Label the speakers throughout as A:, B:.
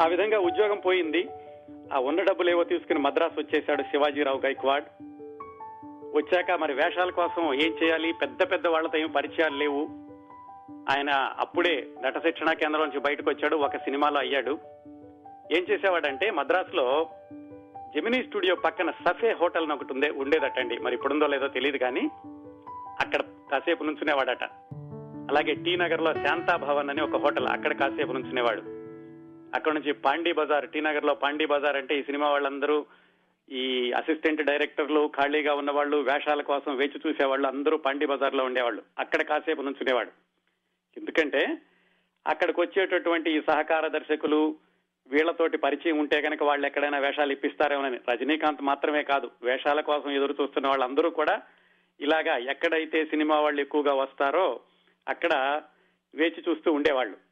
A: ఆ విధంగా ఉద్యోగం పోయింది. ఆ ఉన్న డబ్బులు ఏవో తీసుకుని మద్రాసు వచ్చేశాడు శివాజీరావు గైక్వాడ్. వచ్చాక మరి వేషాల కోసం ఏం చేయాలి? పెద్ద పెద్ద వాళ్ళతో ఏం పరిచయాలు లేవు. ఆయన అప్పుడే నట శిక్షణా కేంద్రం నుంచి బయటకు వచ్చాడు ఒక సినిమాలో అయ్యాడు. ఏం చేసేవాడంటే మద్రాసులో జెమినీ స్టూడియో పక్కన సఫే హోటల్ అని ఒకటి ఉండే ఉండేదటండి. మరి ఇప్పుడుందో లేదో తెలియదు కానీ అక్కడ కాసేపు నుంచునేవాడట. అలాగే టీ నగర్లో శాంతా భవన్ అని ఒక హోటల్ అక్కడ కాసేపు నుంచునేవాడు. అక్కడ నుంచి పాండీ బజార్ టీ నగర్లో పాండీ బజార్ అంటే ఈ సినిమా వాళ్ళందరూ ఈ అసిస్టెంట్ డైరెక్టర్లు ఖాళీగా ఉన్న వాళ్ళు వేషాల కోసం వేచి చూసేవాళ్ళు అందరూ పాండీ బజార్లో ఉండేవాళ్ళు. అక్కడ కాసేపు నుంచునేవాడు. ఎందుకంటే అక్కడికి వచ్చేటటువంటి ఈ సహకార దర్శకులు వీళ్ళతోటి పరిచయం ఉంటే కనుక వాళ్ళు ఎక్కడైనా వేషాలు ఇప్పిస్తారేమోనని. రజనీకాంత్ మాత్రమే కాదు వేషాల కోసం ఎదురు చూస్తున్న వాళ్ళందరూ కూడా ఇలాగా ఎక్కడైతే సినిమా వాళ్ళు ఎక్కువగా వస్తారో అక్కడ వేచి చూస్తూ ఉండేవాళ్ళు.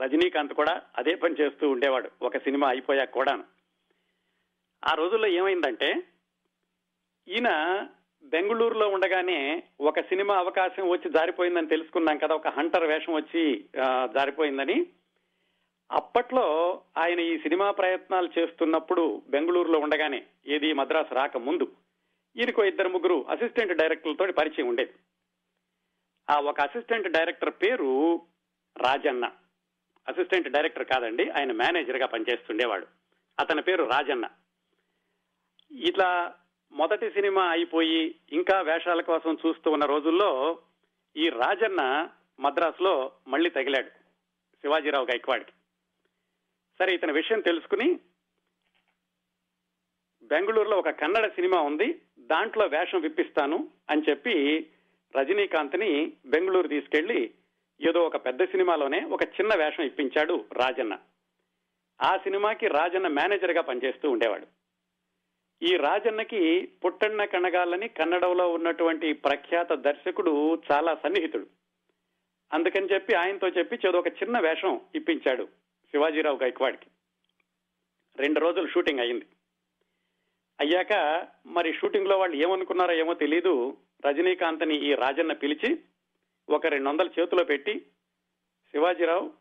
A: రజనీకాంత్ కూడా అదే పని చేస్తూ ఉండేవాడు. ఒక సినిమా అయిపోయాక కూడాను. ఆ రోజుల్లో ఏమైందంటే ఈయన బెంగళూరులో ఉండగానే ఒక సినిమా అవకాశం వచ్చి జారిపోయిందని తెలుసుకున్నాం కదా ఒక హంటర్ వేషం వచ్చి జారిపోయిందని. అప్పట్లో ఆయన ఈ సినిమా ప్రయత్నాలు చేస్తున్నప్పుడు బెంగళూరులో ఉండగానే ఏది మద్రాసు రాక ముందు ఈయనకో ఇద్దరు ముగ్గురు అసిస్టెంట్ డైరెక్టర్లతో పరిచయం ఉండేది. ఆ ఒక అసిస్టెంట్ డైరెక్టర్ పేరు రాజన్న. అసిస్టెంట్ డైరెక్టర్ కాదండి ఆయన మేనేజర్గా పనిచేస్తుండేవాడు. అతని పేరు రాజన్న. ఇట్లా మొదటి సినిమా అయిపోయి ఇంకా వేషాల కోసం చూస్తూ ఉన్న రోజుల్లో ఈ రాజన్న మద్రాసులో మళ్ళీ తగిలాడు శివాజీరావు గైక్వాడ్కి. సరే ఇతని విషయం తెలుసుకుని బెంగళూరులో ఒక కన్నడ సినిమా ఉంది దాంట్లో వేషం విప్పిస్తాను అని చెప్పి రజనీకాంత్ని బెంగళూరు తీసుకెళ్ళి ఏదో ఒక పెద్ద సినిమాలోనే ఒక చిన్న వేషం ఇప్పించాడు రాజన్న. ఆ సినిమాకి రాజన్న మేనేజర్గా పనిచేస్తూ ఉండేవాడు. ఈ రాజన్నకి పుట్టన్న కణగాలని కన్నడంలో ఉన్నటువంటి ప్రఖ్యాత దర్శకుడు చాలా సన్నిహితుడు. అందుకని చెప్పి ఆయనతో చెప్పి చదువు ఒక చిన్న వేషం ఇప్పించాడు శివాజీరావు గైక్వాడ్కి. రెండు రోజులు షూటింగ్ అయింది అయ్యాక మరి షూటింగ్లో వాళ్ళు ఏమనుకున్నారో ఏమో తెలీదు. రజనీకాంత్ని ఈ రాజన్న పిలిచి ఒక రెండు వందల చేతిలో పెట్టి శివాజీరావు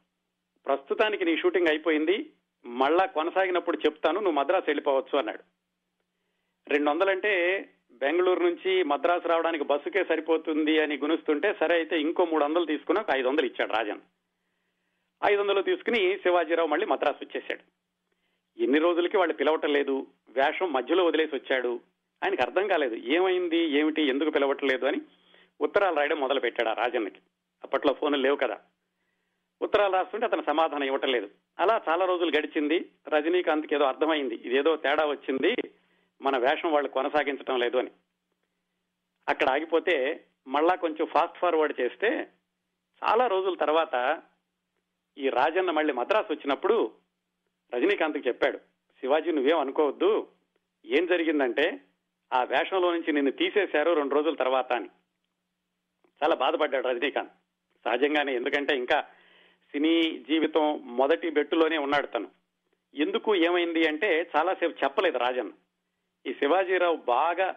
A: ప్రస్తుతానికి నీ షూటింగ్ అయిపోయింది మళ్ళా కొనసాగినప్పుడు చెప్తాను నువ్వు మద్రాసు వెళ్ళిపోవచ్చు అన్నాడు. రెండు వందలంటే బెంగళూరు నుంచి మద్రాసు రావడానికి బస్సుకే సరిపోతుంది అని గునుస్తుంటే సరే అయితే ఇంకో మూడు వందలు తీసుకుని ఒక ఐదు వందలు ఇచ్చాడు రాజన్. ఐదు వందలు తీసుకుని శివాజీరావు మళ్ళీ మద్రాసు వచ్చేశాడు. ఎన్ని రోజులకి వాళ్ళు పిలవటం లేదు వేషం మధ్యలో వదిలేసి వచ్చాడు. ఆయనకు అర్థం కాలేదు ఏమైంది ఏమిటి ఎందుకు పిలవట్లేదు అని ఉత్తరాలు రాయడం మొదలు పెట్టాడు ఆ రాజన్నకి. అప్పట్లో ఫోన్లు లేవు కదా. ఉత్తరాలు రాస్తుంటే అతను సమాధానం ఇవ్వటం లేదు. అలా చాలా రోజులు గడిచింది. రజనీకాంత్కి ఏదో అర్థమైంది. ఇదేదో తేడా వచ్చింది. మన వేషం వాళ్ళు కొనసాగించడం లేదు అని. అక్కడ ఆగిపోతే మళ్ళా కొంచెం ఫాస్ట్ ఫార్వర్డ్ చేస్తే చాలా రోజుల తర్వాత ఈ రాజన్న మళ్ళీ మద్రాసు వచ్చినప్పుడు రజనీకాంత్కి చెప్పాడు శివాజీ నువ్వేం అనుకోవద్దు. ఏం జరిగిందంటే ఆ వేషంలో నుంచి నిన్ను తీసేశారు రెండు రోజుల తర్వాత అని. చాలా బాధపడ్డాడు రజనీకాంత్. సహజంగానే ఎందుకంటే ఇంకా సినీ జీవితం మొదటి బెట్టులోనే ఉన్నాడు తను. ఎందుకు ఏమైంది అంటే చాలాసేపు చెప్పలేదు రాజన్. ఈ శివాజీరావు బాగా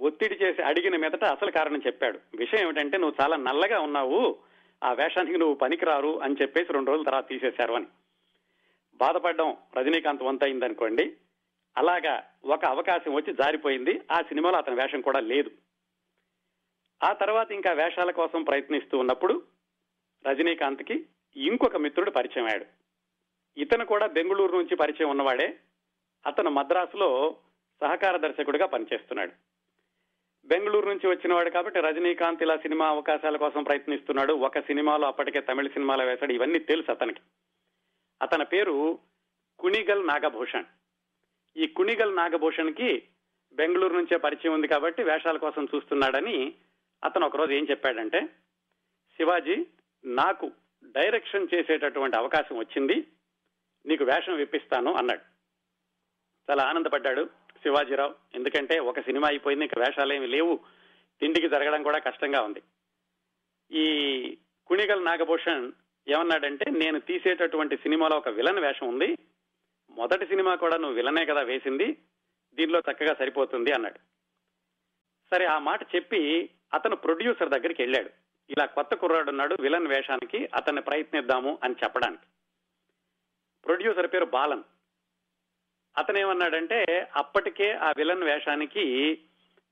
A: ఒత్తిడి చేసి అడిగిన మీదట అసలు కారణం చెప్పాడు. విషయం ఏమిటంటే నువ్వు చాలా నల్లగా ఉన్నావు. ఆ వేషానికి నువ్వు పనికిరారు అని చెప్పేసి రెండు రోజుల తర్వాత తీసేశారు అని. బాధపడడం రజనీకాంత్ వంత అయిందనుకోండి. అలాగా ఒక అవకాశం వచ్చి జారిపోయింది. ఆ సినిమాలో అతని వేషం కూడా లేదు. ఆ తర్వాత ఇంకా వేషాల కోసం ప్రయత్నిస్తూ ఉన్నప్పుడు రజనీకాంత్కి ఇంకొక మిత్రుడు పరిచయం అయ్యాడు. ఇతను కూడా బెంగళూరు నుంచి పరిచయం ఉన్నవాడే. అతను మద్రాసులో సహకార దర్శకుడిగా పనిచేస్తున్నాడు. బెంగళూరు నుంచి వచ్చినవాడు కాబట్టి రజనీకాంత్ ఇలా సినిమా అవకాశాల కోసం ప్రయత్నిస్తున్నాడు. ఒక సినిమాలో అప్పటికే తమిళ సినిమాలో వేశాడు. ఇవన్నీ తెలుసు అతనికి. అతని పేరు కుణిగల్ నాగభూషణ్. ఈ కుణిగల్ నాగభూషణ్కి బెంగళూరు నుంచే పరిచయం ఉంది కాబట్టి వేషాల కోసం చూస్తున్నాడని అతను ఒకరోజు ఏం చెప్పాడంటే శివాజీ నాకు డైరెక్షన్ చేసేటటువంటి అవకాశం వచ్చింది నీకు వేషం విప్పిస్తాను అన్నాడు. చాలా ఆనందపడ్డాడు శివాజీరావు. ఎందుకంటే ఒక సినిమా అయిపోయింది ఇంకా వేషాలేమి లేవు తిండికి జరగడం కూడా కష్టంగా ఉంది. ఈ కుణిగల్ నాగభూషణ్ ఏమన్నాడంటే నేను తీసేటటువంటి సినిమాలో ఒక విలన్ వేషం ఉంది మొదటి సినిమా కూడా నువ్వు విలనే కదా వేసింది దీనిలో చక్కగా సరిపోతుంది అన్నాడు. సరే ఆ మాట చెప్పి అతను ప్రొడ్యూసర్ దగ్గరికి వెళ్ళాడు. ఇలా కొత్త కుర్రాడు ఉన్నాడు విలన్ వేషానికి అతన్ని ప్రయత్నిద్దాము అని చెప్పడానికి. ప్రొడ్యూసర్ పేరు బాలన్. అతనేమన్నాడంటే అప్పటికే ఆ విలన్ వేషానికి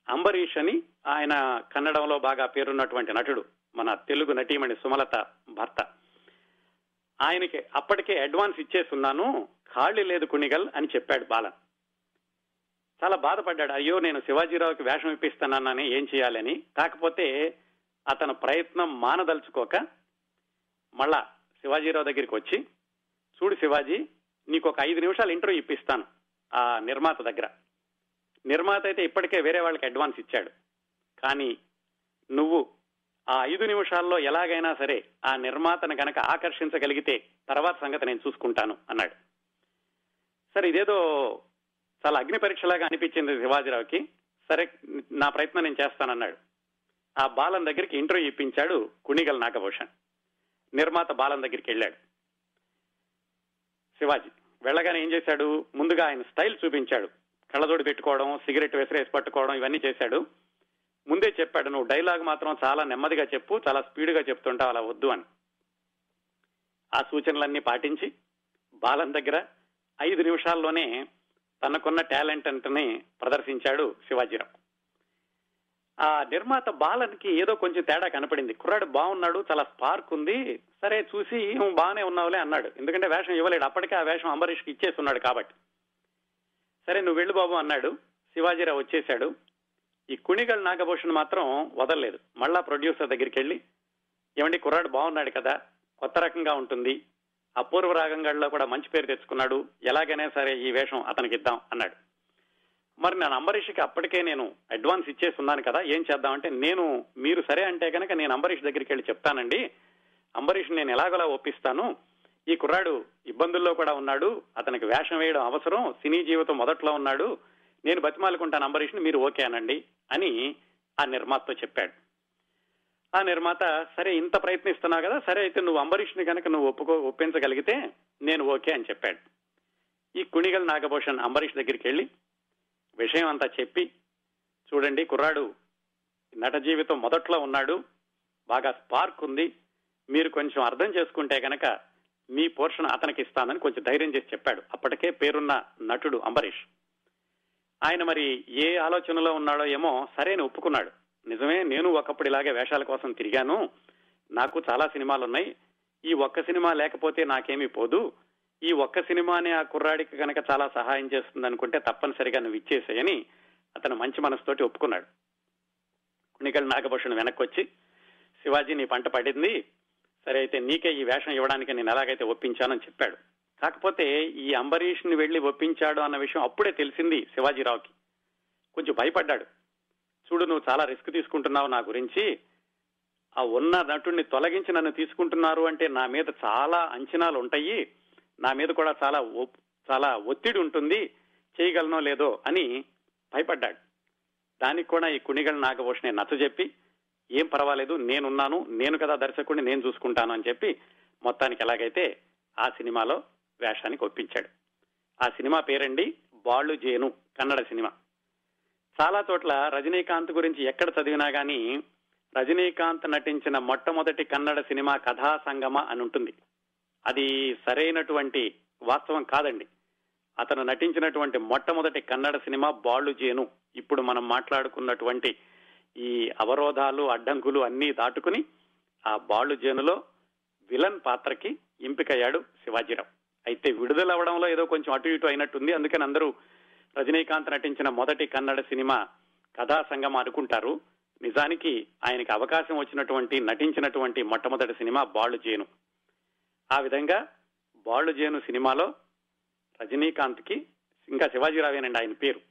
A: అంబరీష్ అని ఆయన కన్నడంలో బాగా పేరున్నటువంటి నటుడు మన తెలుగు నటీమణి సుమలత భర్త. ఆయనకి అప్పటికే అడ్వాన్స్ ఇచ్చేస్తున్నాను ఖాళీ లేదు కుణిగల్ అని చెప్పాడు బాలన్. చాలా బాధపడ్డాడు. అయ్యో నేను శివాజీరావుకి వేషం ఇప్పిస్తానని ఏం చేయాలని. కాకపోతే అతను ప్రయత్నం మానదలుచుకోక మళ్ళా శివాజీరావు దగ్గరికి వచ్చి చూడు శివాజీ నీకు ఒక ఐదు నిమిషాలు ఇంటర్వ్యూ ఇప్పిస్తాను ఆ నిర్మాత దగ్గర. నిర్మాత అయితే ఇప్పటికే వేరే వాళ్ళకి అడ్వాన్స్ ఇచ్చాడు. కానీ నువ్వు ఆ ఐదు నిమిషాల్లో ఎలాగైనా సరే ఆ నిర్మాతను గనక ఆకర్షించగలిగితే తర్వాత సంగతి నేను చూసుకుంటాను అన్నాడు. సరే ఇదేదో చాలా అగ్ని పరీక్షలాగా అనిపించింది శివాజీరావుకి. సరే నా ప్రయత్నం నేను చేస్తానన్నాడు. ఆ బాలన్ దగ్గరికి ఇంటర్వ్యూ ఇప్పించాడు కుణిగల్ నాగభూషణ్. నిర్మాత బాలన్ దగ్గరికి వెళ్ళాడు. శివాజీ వెళ్ళగానే ఏం చేశాడు? ముందుగా ఆయన స్టైల్ చూపించాడు. కళ్ళజోడు పెట్టుకోవడం సిగరెట్ విసిరేసి పట్టుకోవడం ఇవన్నీ చేశాడు. ముందే చెప్పాడు నువ్వు డైలాగ్ మాత్రం చాలా నెమ్మదిగా చెప్పు చాలా స్పీడ్గా చెప్తుంటావు అలా వద్దు అని. ఆ సూచనలన్నీ పాటించి బాలన్ దగ్గర ఐదు నిమిషాల్లోనే తనకున్న టాలెంట్ అంటని ప్రదర్శించాడు శివాజీరావు. ఆ నిర్మాత బాలన్కి ఏదో కొంచెం తేడా కనపడింది. కుర్రాడు బాగున్నాడు చాలా స్పార్క్ ఉంది సరే చూసి "నువ్వు బాగానే ఉన్నావులే అన్నాడు. ఎందుకంటే వేషం ఇవ్వలేడు. అప్పటికే ఆ వేషం అంబరీష్కి ఇచ్చేస్తున్నాడు కాబట్టి. సరే నువ్వు వెళ్ళు బాబు అన్నాడు. శివాజీరావు వచ్చేశాడు. ఈ కుణిగల్ నాగభూషణ్ మాత్రం వదలలేదు. మళ్ళా ప్రొడ్యూసర్ దగ్గరికి వెళ్ళి ఏమండి కుర్రాడు బాగున్నాడు కదా కొత్త రకంగా ఉంటుంది అపూర్వ రాగంగాళ్ళలో కూడా మంచి పేరు తెచ్చుకున్నాడు. ఎలాగైనా సరే ఈ వేషం అతనికి ఇద్దాం అన్నాడు. మరి నేను అంబరీష్కి అప్పటికే నేను అడ్వాన్స్ ఇచ్చేసి ఉన్నాను కదా ఏం చేద్దామంటే నేను మీరు సరే అంటే కనుక నేను అంబరీష్ దగ్గరికి వెళ్ళి చెప్తానండి. అంబరీష్ నేను ఎలాగోలా ఒప్పిస్తాను. ఈ కుర్రాడు ఇబ్బందుల్లో కూడా ఉన్నాడు. అతనికి వేషం వేయడం అవసరం. సినీ జీవితం మొదట్లో ఉన్నాడు. నేను బతిమాలుకుంటాను అంబరీష్ని మీరు ఓకే అనండి అని ఆ నిర్మాతతో చెప్పాడు. ఆ నిర్మాత సరే ఇంత ప్రయత్నిస్తున్నావు కదా సరే అయితే నువ్వు అంబరీష్ని కనుక నువ్వు ఒప్పుకో ఒప్పించగలిగితే నేను ఓకే అని చెప్పాడు. ఈ కుణిగల్ నాగభూషణ్ అంబరీష్ దగ్గరికి వెళ్ళి విషయం అంతా చెప్పి చూడండి కుర్రాడు నట జీవితం మొదట్లో ఉన్నాడు బాగా స్పార్క్ ఉంది మీరు కొంచెం అర్థం చేసుకుంటే కనుక మీ పోర్షన్ అతనికి ఇస్తానని కొంచెం ధైర్యం చేసి చెప్పాడు. అప్పటికే పేరున్న నటుడు అంబరీష్. ఆయన మరి ఏ ఆలోచనలో ఉన్నాడో ఏమో సరేని ఒప్పుకున్నాడు. నిజమే నేను ఒకప్పుడు ఇలాగే వేషాల కోసం తిరిగాను. నాకు చాలా సినిమాలు ఉన్నాయి ఈ ఒక్క సినిమా లేకపోతే నాకేమీ పోదు. ఈ ఒక్క సినిమానే ఆ కుర్రాడికి కనుక చాలా సహాయం చేస్తుంది అనుకుంటే తప్పనిసరిగా నువ్వు ఇచ్చేసేయని అతను మంచి మనసుతోటి ఒప్పుకున్నాడు. కుణికల్ నాగభూషణ్ వెనక్కి వచ్చి శివాజీ నీ పంట పడింది. సరే అయితే నీకే ఈ వేషం ఇవ్వడానికి నేను ఎలాగైతే ఒప్పించానని చెప్పాడు. కాకపోతే ఈ అంబరీష్ని వెళ్ళి ఒప్పించాడు అన్న విషయం అప్పుడే తెలిసింది శివాజీరావుకి. కొంచెం భయపడ్డాడు. చూడు నువ్వు చాలా రిస్క్ తీసుకుంటున్నావు నా గురించి. ఆ ఉన్న నటుడిని తొలగించి నన్ను తీసుకుంటున్నారు అంటే నా మీద చాలా అంచనాలు ఉంటాయి. నా మీద కూడా చాలా ఒప్- చాలా ఒత్తిడి ఉంటుంది. చేయగలనో లేదో అని భయపడ్డాడు. దానికి కూడా ఈ కుణిగల నాగభూషణే నచ్చజెప్పి ఏం పర్వాలేదు నేనున్నాను. నేను కదా దర్శకుడిని నేను చూసుకుంటాను అని చెప్పి మొత్తానికి ఎలాగైతే ఆ సినిమాలో వేషానికి ఒప్పించాడు. ఆ సినిమా పేరండి బాళ్ళు జేను కన్నడ సినిమా. చాలా చోట్ల రజనీకాంత్ గురించి ఎక్కడ చదివినా గానీ రజనీకాంత్ నటించిన మొట్టమొదటి కన్నడ సినిమా కథా సంగమ అని ఉంటుంది. అది సరైనటువంటి వాస్తవం కాదండి. అతను నటించినటువంటి మొట్టమొదటి కన్నడ సినిమా బాళ్ళు జేను ఇప్పుడు మనం మాట్లాడుకున్నటువంటి ఈ అవరోధాలు అడ్డంకులు అన్నీ దాటుకుని ఆ బాళ్ళు జేనులో విలన్ పాత్రకి ఎంపికయ్యాడు శివాజీరావు. అయితే విడుదలవ్వడంలో ఏదో కొంచెం అటు ఇటు అయినట్టుంది. అందుకని అందరూ రజనీకాంత్ నటించిన మొదటి కన్నడ సినిమా కథా సంగం అనుకుంటారు. నిజానికి ఆయనకి అవకాశం వచ్చినటువంటి నటించినటువంటి మొట్టమొదటి సినిమా బాళ్ళు జేను ఆ విధంగా బాళ్ళు జేను సినిమాలో రజనీకాంత్కి ఇంకా శివాజీరావేనండి ఆయన పేరు.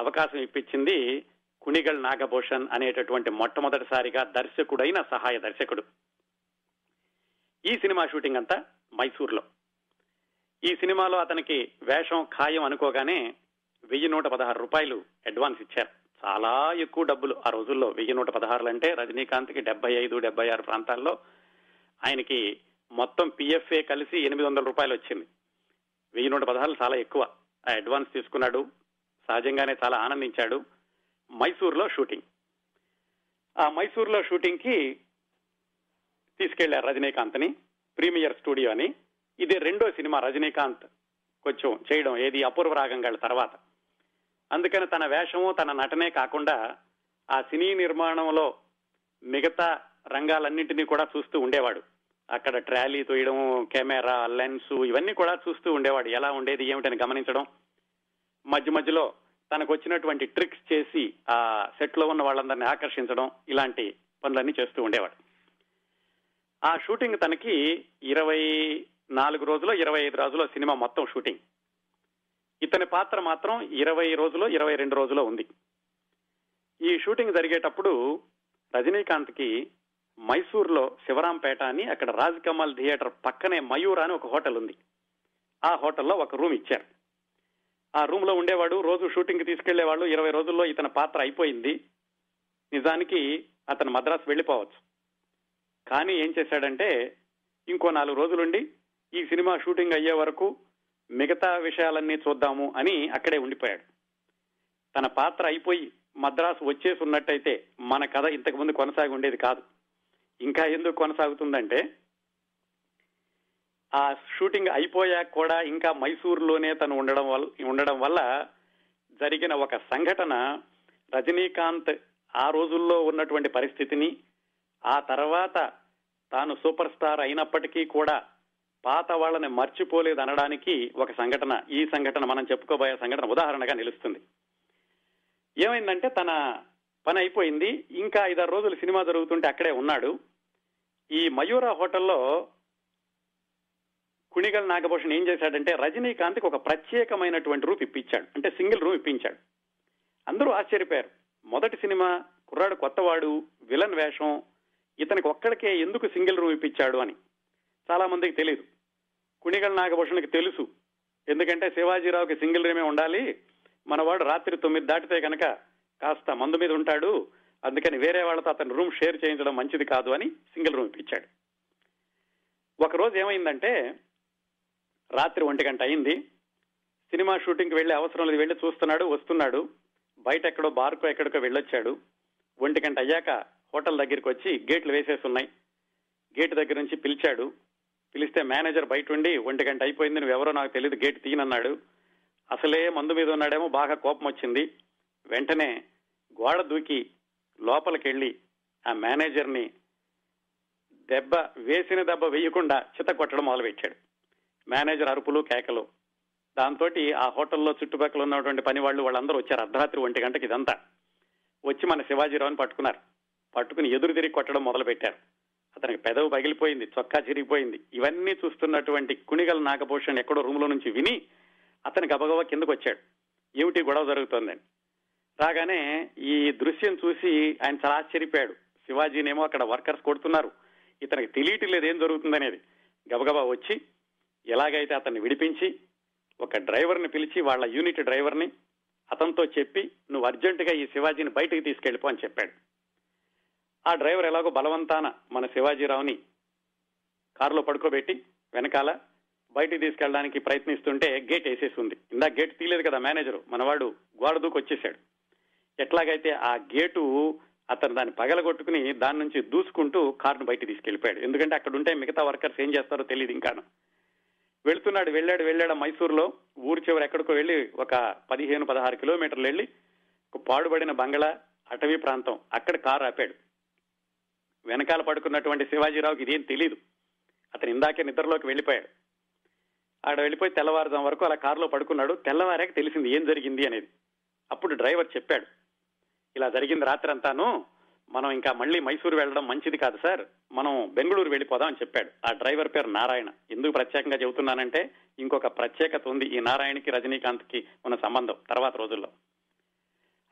A: అవకాశం ఇప్పించింది కుణిగల్ నాగభూషణ్ అనేటటువంటి మొట్టమొదటిసారిగా దర్శకుడైన సహాయ దర్శకుడు. ఈ సినిమా షూటింగ్ అంతా మైసూర్లో. ఈ సినిమాలో అతనికి వేషం ఖాయం అనుకోగానే వెయ్యి నూట పదహారు రూపాయలు అడ్వాన్స్ ఇచ్చారు. చాలా ఎక్కువ డబ్బులు ఆ రోజుల్లో. వెయ్యి నూట పదహారులు అంటే రజనీకాంత్కి డెబ్బై ఐదు డెబ్బై ఆరు ప్రాంతాల్లో ఆయనకి మొత్తం పిఎఫ్ఏ కలిసి ఎనిమిది వందల రూపాయలు వచ్చింది. వెయ్యి నూట పదహారులు చాలా ఎక్కువ. ఆ అడ్వాన్స్ తీసుకున్నాడు. సహజంగానే చాలా ఆనందించాడు. మైసూర్లో షూటింగ్. ఆ మైసూర్లో షూటింగ్కి తీసుకెళ్ళారు రజనీకాంత్ని ప్రీమియర్ స్టూడియో అని ఇది రెండో సినిమా రజనీకాంత్ కొంచెం చేయడం. ఏది అపూర్వ రాగంగాళ్ళ తర్వాత. అందుకని తన వేషము తన నటనే కాకుండా ఆ సినీ నిర్మాణంలో మిగతా రంగాలన్నింటినీ కూడా చూస్తూ ఉండేవాడు. అక్కడ ట్రాలీ తోయడం కెమెరా లెన్స్ ఇవన్నీ కూడా చూస్తూ ఉండేవాడు. ఎలా ఉండేది ఏమిటని గమనించడం. మధ్య మధ్యలో తనకు వచ్చినటువంటి ట్రిక్స్ చేసి ఆ సెట్లో ఉన్న వాళ్ళందరినీ ఆకర్షించడం ఇలాంటి పనులన్నీ చేస్తూ ఉండేవాడు. ఆ షూటింగ్ తనకి ఇరవై నాలుగు రోజులు ఇరవై ఐదు రోజులు సినిమా మొత్తం షూటింగ్. ఇతని పాత్ర మాత్రం ఇరవై రోజులో ఇరవై రెండు రోజులో ఉంది. ఈ షూటింగ్ జరిగేటప్పుడు రజనీకాంత్కి మైసూర్లో శివరాంపేట అని అక్కడ రాజ్ కమల్ థియేటర్ పక్కనే మయూర్ అని ఒక హోటల్ ఉంది. ఆ హోటల్లో ఒక రూమ్ ఇచ్చారు. ఆ రూమ్లో ఉండేవాడు రోజు షూటింగ్ తీసుకెళ్ళేవాళ్ళు ఇరవై రోజుల్లో ఇతని పాత్ర అయిపోయింది. నిజానికి అతను మద్రాసు వెళ్ళిపోవచ్చు. కానీ ఏం చేశాడంటే ఇంకో నాలుగు రోజులుండి ఈ సినిమా షూటింగ్ అయ్యే వరకు మిగతా విషయాలన్నీ చూద్దాము అని అక్కడే ఉండిపోయాడు. తన పాత్ర అయిపోయి మద్రాసు వచ్చేసి ఉన్నట్టయితే మన కథ ఇంతకు ముందు కొనసాగి ఉండేది కాదు. ఇంకా ఎందుకు కొనసాగుతుందంటే ఆ షూటింగ్ అయిపోయాక కూడా ఇంకా మైసూరులోనే తను ఉండడం వల్ల ఉండడం వల్ల జరిగిన ఒక సంఘటన రజనీకాంత్ ఆ రోజుల్లో ఉన్నటువంటి పరిస్థితిని ఆ తర్వాత తాను సూపర్ స్టార్ అయినప్పటికీ కూడా పాత వాళ్ళని మర్చిపోలేదు అనడానికి ఒక సంఘటన ఈ సంఘటన మనం చెప్పుకోబోయే సంఘటన ఉదాహరణగా నిలుస్తుంది. ఏమైందంటే తన పని అయిపోయింది ఇంకా ఐదారు రోజులు సినిమా జరుగుతుంటే అక్కడే ఉన్నాడు. ఈ మయూర హోటల్లో కుణిగల్ నాగభూషణ్ ఏం చేశాడంటే రజనీకాంత్కి ఒక ప్రత్యేకమైనటువంటి రూప్ ఇప్పించాడు. అంటే సింగిల్ రూమ్ ఇప్పించాడు. అందరూ ఆశ్చర్యపోయారు. మొదటి సినిమా కుర్రాడు కొత్తవాడు విలన్ వేషం ఇతనికి ఒక్కడికే ఎందుకు సింగిల్ రూమ్ ఇప్పించాడు అని. చాలా మందికి తెలియదు కుణిగల్ నాగభూషణకి తెలుసు. ఎందుకంటే శివాజీరావుకి సింగిల్ రూమే ఉండాలి. మనవాడు రాత్రి తొమ్మిది దాటితే కనుక కాస్త మందు మీద ఉంటాడు. అందుకని వేరే వాళ్ళతో అతను రూమ్ షేర్ చేయించడం మంచిది కాదు అని సింగిల్ రూమ్ ఇప్పించాడు. ఒక రోజు ఏమైందంటే రాత్రి ఒంటి గంట అయింది. సినిమా షూటింగ్కి వెళ్ళే అవసరం లేదు. వెళ్ళి చూస్తున్నాడు వస్తున్నాడు. బయట ఎక్కడో బార్కో ఎక్కడికో వెళ్ళొచ్చాడు. ఒంటి గంట అయ్యాక హోటల్ దగ్గరికి వచ్చి గేట్లు వేసేసి ఉన్నాయి గేట్ దగ్గర నుంచి పిలిచాడు. పిలిస్తే మేనేజర్ బయట ఉండి ఒంటి గంట అయిపోయింది ఎవరో నాకు తెలియదు గేట్ తీయనన్నాడు. అసలే మందు మీద ఉన్నాడేమో బాగా కోపం వచ్చింది. వెంటనే గోడ దూకి లోపలికెళ్ళి ఆ మేనేజర్ని దెబ్బ వేసిన దెబ్బ వేయకుండా చిత కొట్టడం మొదలుపెట్టాడు. మేనేజర్ అరుపులు కేకలు. దాంతో ఆ హోటల్లో చుట్టుపక్కల ఉన్నటువంటి పని వాళ్ళు వాళ్ళందరూ వచ్చారు. అర్ధరాత్రి ఒంటి గంటకి ఇదంతా. వచ్చి మన శివాజీరావుని పట్టుకున్నారు. పట్టుకుని ఎదురు తిరిగి కొట్టడం మొదలుపెట్టారు. అతనికి పెదవి పగిలిపోయింది చొక్కా చిరిగిపోయింది. ఇవన్నీ చూస్తున్నటువంటి కుణిగల నాగభూషణ్ ఎక్కడో రూమ్లో నుంచి విని అతని గబగబా కిందకు వచ్చాడు. ఏమిటి గొడవ జరుగుతోందని రాగానే ఈ దృశ్యం చూసి ఆయన చాలా ఆశ్చర్యపోయాడు. శివాజీనేమో అక్కడ వర్కర్స్ కొడుతున్నారు. ఇతనికి తెలియట్లేదు ఏం జరుగుతుందనేది. గబగబా వచ్చి ఎలాగైతే అతన్ని విడిపించి ఒక డ్రైవర్ని పిలిచి వాళ్ళ యూనిట్ డ్రైవర్ని అతనితో చెప్పి నువ్వు అర్జెంటుగా ఈ శివాజీని బయటికి తీసుకెళ్ళిపో అని చెప్పాడు. ఆ డ్రైవర్ ఎలాగో బలవంతాన మన శివాజీరావుని కారులో పడుకోబెట్టి వెనకాల బయటికి తీసుకెళ్ళడానికి ప్రయత్నిస్తుంటే గేట్ వేసేసి ఉంది ఇందా గేట్ తీయలేదు కదా మేనేజరు మనవాడు గోడ దూకి వచ్చేసాడు. ఎట్లాగైతే ఆ గేటు అతను దాన్ని పగలగొట్టుకుని దాని నుంచి దూసుకుంటూ కారును బయట తీసుకెళ్ళిపోయాడు ఎందుకంటే అక్కడ ఉంటే మిగతా వర్కర్స్ ఏం చేస్తారో తెలియదు ఇంకాను. వెళ్తున్నాడు వెళ్ళాడు వెళ్ళాడు మైసూరులో. ఊరు చివరి ఎక్కడికో వెళ్ళి ఒక పదిహేను పదహారు కిలోమీటర్లు వెళ్ళి ఒక పాడుబడిన బంగళా అటవీ ప్రాంతం అక్కడ కారు ఆపాడు. వెనకాల పడుకున్నటువంటి శివాజీరావుకి ఇదేం తెలియదు అతను ఇందాకే నిద్రలోకి వెళ్ళిపోయాడు. ఆడ వెళ్ళిపోయి తెల్లవారుజాం వరకు అలా కారులో పడుకున్నాడు. తెల్లవారాక తెలిసింది ఏం జరిగింది అనేది. అప్పుడు డ్రైవర్ చెప్పాడు ఇలా జరిగింది రాత్రి అంతాను మనం ఇంకా మళ్ళీ మైసూరు వెళ్ళడం మంచిది కాదు సార్. మనం బెంగళూరు వెళ్ళిపోదాం అని చెప్పాడు. ఆ డ్రైవర్ పేరు నారాయణ. ఎందుకు ప్రత్యేకంగా చెబుతున్నానంటే ఇంకొక ప్రత్యేకత ఉంది ఈ నారాయణకి రజనీకాంత్కి ఉన్న సంబంధం తర్వాత రోజుల్లో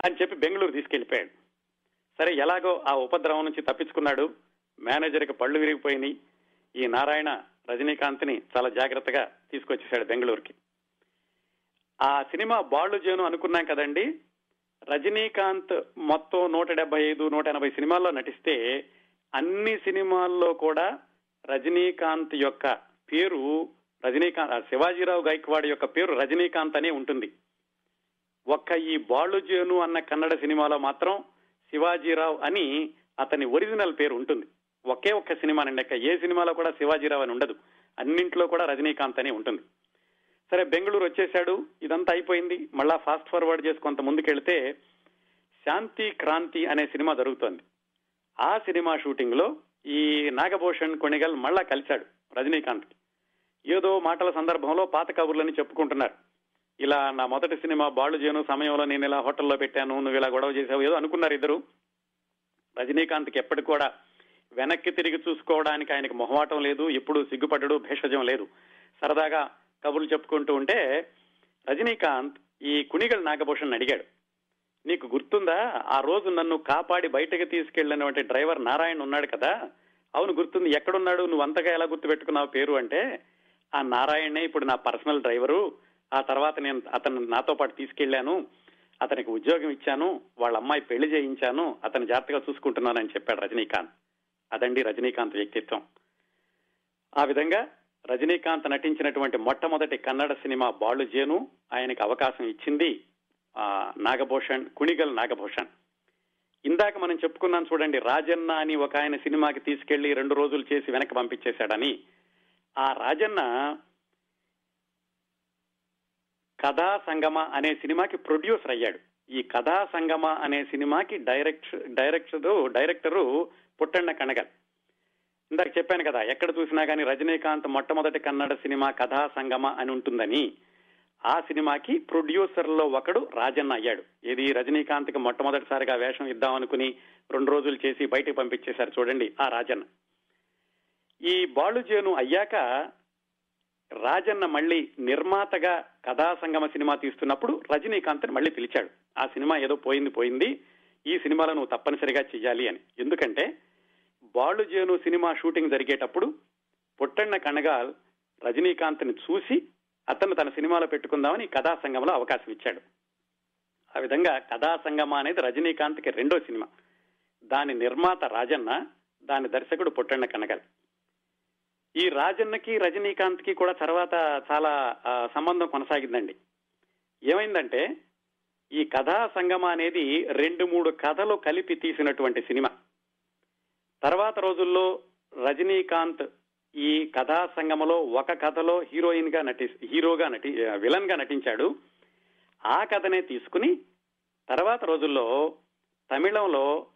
A: అని చెప్పి బెంగళూరు తీసుకెళ్ళిపోయాడు సరే ఎలాగో ఆ ఉపద్రవం నుంచి తప్పించుకున్నాడు. మేనేజర్కి పళ్ళు విరిగిపోయినాయి. ఈ నారాయణ రజనీకాంత్ని చాలా జాగ్రత్తగా తీసుకొచ్చేశాడు బెంగళూరుకి. ఆ సినిమా బాళ్ళు జేను అనుకున్నాం కదండి. రజనీకాంత్ మొత్తం నూట డెబ్బై ఐదు నూట ఎనభై సినిమాల్లో నటిస్తే అన్ని సినిమాల్లో కూడా రజనీకాంత్ యొక్క పేరు రజనీకాంత్ శివాజీరావు గైక్వాడ్ యొక్క పేరు రజనీకాంత్ అనే ఉంటుంది. ఒక్క ఈ బాళుజేను అన్న కన్నడ సినిమాలో మాత్రం శివాజీరావు అని అతని ఒరిజినల్ పేరు ఉంటుంది. ఒకే ఒక్క సినిమా నిండక ఏ సినిమాలో కూడా శివాజీరావు అని ఉండదు. అన్నింట్లో కూడా రజనీకాంత్ అనే ఉంటుంది. సరే బెంగళూరు వచ్చేశాడు. ఇదంతా అయిపోయింది. మళ్ళా ఫాస్ట్ ఫార్వర్డ్ చేసి కొంత ముందుకెళ్తే శాంతి క్రాంతి అనే సినిమా జరుగుతోంది. ఆ సినిమా షూటింగ్లో ఈ నాగభూషణ్ కొణిగల్ మళ్ళా కలిశాడు రజనీకాంత్ ఏదో మాటల సందర్భంలో పాత కబుర్లని చెప్పుకుంటున్నారు. ఇలా నా మొదటి సినిమా బాళ్ళు చేయను సమయంలో నేను ఇలా హోటల్లో పెట్టాను నువ్వు ఇలా గొడవ చేసావు ఏదో అనుకున్నారు ఇద్దరు. రజనీకాంత్కి ఎప్పటికి కూడా వెనక్కి తిరిగి చూసుకోవడానికి ఆయనకు మొహమాటం లేదు ఎప్పుడు సిగ్గుపడ్డడు భేషజం లేదు. సరదాగా కబుర్లు చెప్పుకుంటూ ఉంటే రజనీకాంత్ ఈ కుణిగల్ నాగభూషణ్ అడిగాడు. నీకు గుర్తుందా? ఆ రోజు నన్ను కాపాడి బయటకు తీసుకెళ్ళినటువంటి డ్రైవర్ నారాయణ ఉన్నాడు కదా? అవును గుర్తుంది. ఎక్కడున్నాడు? నువ్వు అంతగా ఎలా గుర్తు పెట్టుకున్నావు పేరు అంటే ఆ నారాయణే ఇప్పుడు నా పర్సనల్ డ్రైవరు. ఆ తర్వాత నేను అతను నాతో పాటు తీసుకెళ్ళాను అతనికి ఉద్యోగం ఇచ్చాను వాళ్ళ అమ్మాయి పెళ్ళి చేయించాను అతను జాగ్రత్తగా చూసుకుంటున్నానని చెప్పాడు రజనీకాంత్. అదండి రజనీకాంత్ వ్యక్తిత్వం. ఆ విధంగా రజనీకాంత్ నటించినటువంటి మొట్టమొదటి కన్నడ సినిమా బాళ్ళు జేను ఆయనకి అవకాశం ఇచ్చింది నాగభూషణ్ కుణిగల్ నాగభూషణ్. ఇందాక మనం చెప్పుకున్నాం చూడండి రాజన్న అని ఒక ఆయన సినిమాకి తీసుకెళ్ళి రెండు రోజులు చేసి వెనక్కి పంపించేశాడని. ఆ రాజన్న కథా సంగమ అనే సినిమాకి ప్రొడ్యూసర్ అయ్యాడు. ఈ కథా సంగమ అనే సినిమాకి direct director director Puttanna Kanagal ఇందాక చెప్పాను కదా ఎక్కడ చూసినా కానీ రజనీకాంత్ మొట్టమొదటి కన్నడ సినిమా కథా సంగమ అని ఉంటుందని. ఆ సినిమాకి ప్రొడ్యూసర్లో ఒకడు రాజన్న అయ్యాడు. ఇది రజనీకాంత్కి మొట్టమొదటిసారిగా వేషం ఇద్దామనుకుని రెండు రోజులు చేసి బయటకు పంపించేశారు చూడండి ఆ రాజన్న. ఈ బాలుజేను అయ్యాక రాజన్న మళ్ళీ నిర్మాతగా కథా సంగమ సినిమా తీస్తున్నప్పుడు రజనీకాంత్ మళ్ళీ పిలిచాడు. ఆ సినిమా ఏదో పోయింది పోయింది. ఈ సినిమాలో నువ్వు తప్పనిసరిగా చెయ్యాలి అని. ఎందుకంటే బాలుజేను సినిమా షూటింగ్ జరిగేటప్పుడు పుట్టన్న కణగాల్ రజనీకాంత్ని చూసి అతను తన సినిమాలో పెట్టుకుందామని కథా సంగంలో అవకాశం ఇచ్చాడు. ఆ విధంగా కథా సంగమ అనేది రజనీకాంత్కి రెండో సినిమా. దాని నిర్మాత రాజన్న దాని దర్శకుడు పుట్టన్న కనగల్. ఈ రాజన్నకి రజనీకాంత్కి కూడా తర్వాత చాలా సంబంధం కొనసాగిందండి. ఏమైందంటే ఈ కథా సంగమ అనేది రెండు మూడు కథలు కలిపి తీసినటువంటి సినిమా. తర్వాత రోజుల్లో రజనీకాంత్ ఈ కథా సంగమలో ఒక కథలో హీరోయిన్గా నటి హీరోగా నటి విలన్గా నటించాడు. ఆ కథనే తీసుకుని తర్వాత రోజుల్లో తమిళంలో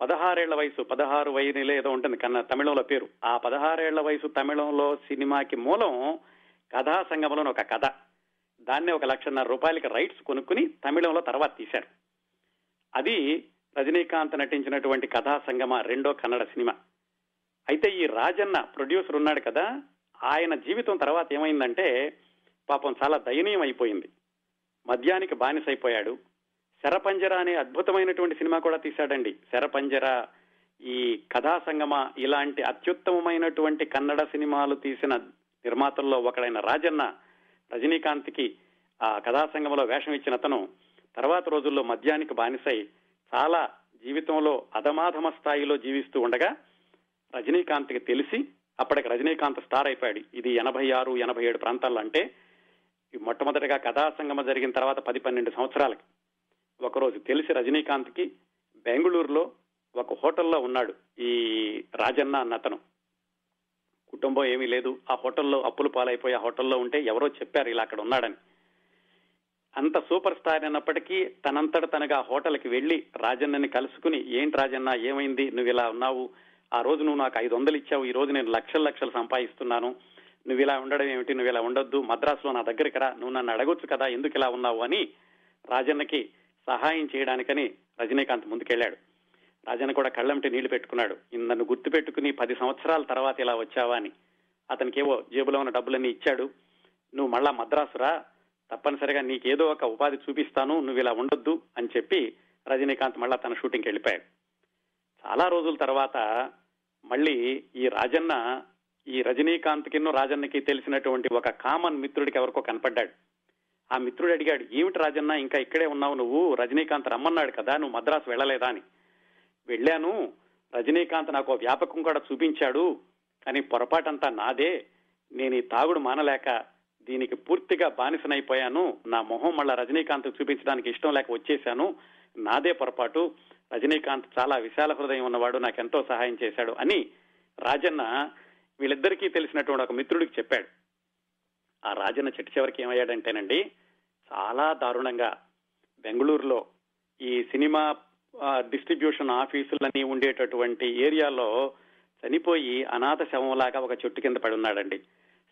A: పదహారేళ్ళ వయసు పదహారు వయసులో ఏదో ఉంటుంది కన్నా తమిళంలో పేరు. ఆ పదహారేళ్ళ వయసు తమిళంలో సినిమాకి మూలం కథా సంగమలో ఒక కథ. దాన్ని ఒక లక్షన్నర రూపాయలకి రైట్స్ కొనుక్కుని తమిళంలో తర్వాత తీశారు అది రజనీకాంత్ నటించినటువంటి కథా సంగమ రెండో కన్నడ సినిమా. అయితే ఈ రాజన్న ప్రొడ్యూసర్ ఉన్నాడు కదా ఆయన జీవితం తర్వాత ఏమైందంటే పాపం చాలా దయనీయం అయిపోయింది మద్యానికి బానిసైపోయాడు. శరపంజర అనే అద్భుతమైనటువంటి సినిమా కూడా తీశాడండి. శరపంజర ఈ కథా సంగమ ఇలాంటి అత్యుత్తమమైనటువంటి కన్నడ సినిమాలు తీసిన నిర్మాతల్లో ఒకడైన రాజన్న రజనీకాంత్కి ఆ కథా సంగమలో వేషం ఇచ్చిన అతను తర్వాత రోజుల్లో మద్యానికి బానిసై చాలా జీవితంలో అధమాధమ స్థాయిలో జీవిస్తూ ఉండగా రజనీకాంత్కి తెలిసి అప్పటికి రజనీకాంత్ స్టార్ అయిపోయాడు. ఇది ఎనభై ఆరు ఎనభై ఏడు ప్రాంతాల్లో అంటే మొట్టమొదటిగా కథా సంగమ జరిగిన తర్వాత పది పన్నెండు సంవత్సరాలకి. ఒకరోజు తెలిసి రజనీకాంత్కి బెంగళూరులో ఒక హోటల్లో ఉన్నాడు ఈ రాజన్న అన్న అతను కుటుంబం ఏమీ లేదు. ఆ హోటల్లో అప్పులు పాలైపోయి ఆ హోటల్లో ఉంటే ఎవరో చెప్పారు ఇలా అక్కడ ఉన్నాడని. అంత సూపర్ స్టార్ అయినప్పటికీ తనంతట తనగా హోటల్కి వెళ్ళి రాజన్నని కలుసుకుని ఏంటి రాజన్న ఏమైంది? నువ్వు ఇలా ఉన్నావు. ఆ రోజు నువ్వు నాకు ఐదు వందలు ఇచ్చావు. ఈ రోజు నేను లక్షల లక్షలు సంపాదిస్తున్నాను. నువ్వు ఇలా ఉండడం ఏమిటి? నువ్వు ఇలా ఉండొద్దు. మద్రాసులో నా దగ్గరికి రా. నువ్వు నన్ను అడగొచ్చు కదా. ఎందుకు ఇలా ఉన్నావు? అని రాజన్నకి సహాయం చేయడానికని రజనీకాంత్ ముందుకెళ్ళాడు రాజన్న కూడా కళ్ళంటి నీళ్ళు పెట్టుకున్నాడు. నన్ను గుర్తు పెట్టుకుని పది సంవత్సరాల తర్వాత ఇలా వచ్చావా అని. అతనికేవో జేబులో ఉన్న డబ్బులన్నీ ఇచ్చాడు. నువ్వు మళ్ళా మద్రాసురా. తప్పనిసరిగా నీకేదో ఒక ఉపాధి చూపిస్తాను. నువ్వు ఇలా ఉండొద్దు అని చెప్పి రజనీకాంత్ మళ్ళా తన షూటింగ్కి వెళ్ళిపోయాడు. చాలా రోజుల తర్వాత మళ్ళీ ఈ రాజన్న ఈ రజనీకాంత్ కిన్నో రాజన్నకి తెలిసినటువంటి ఒక కామన్ మిత్రుడికి ఎవరికో కనపడ్డాడు. ఆ మిత్రుడు అడిగాడు ఏమిటి రాజన్న ఇంకా ఇక్కడే ఉన్నావు నువ్వు? రజనీకాంత్ రమ్మన్నాడు కదా నువ్వు మద్రాసు వెళ్ళలేదా? అని. వెళ్ళాను. రజనీకాంత్ నాకు వ్యాపకం కూడా చూపించాడు కానీ పొరపాటంతా నాదే. నేను ఈ తాగుడు మానలేక దీనికి పూర్తిగా బానిసనైపోయాను. నా మొహం మళ్ళా రజనీకాంత్ చూపించడానికి ఇష్టం లేక వచ్చేశాను. నాదే పొరపాటు. రజనీకాంత్ చాలా విశాల హృదయం ఉన్నవాడు నాకెంతో సహాయం చేశాడు అని రాజన్న వీళ్ళిద్దరికీ తెలిసినటువంటి ఒక మిత్రుడికి చెప్పాడు. ఆ రాజన్న చెట్టు చివరికి ఏమయ్యాడంటేనండి చాలా దారుణంగా బెంగళూరులో ఈ సినిమా డిస్ట్రిబ్యూషన్ ఆఫీసులని ఉండేటటువంటి ఏరియాలో చనిపోయి అనాథ శవంలాగా ఒక చెట్టు కింద పడి ఉన్నాడండి.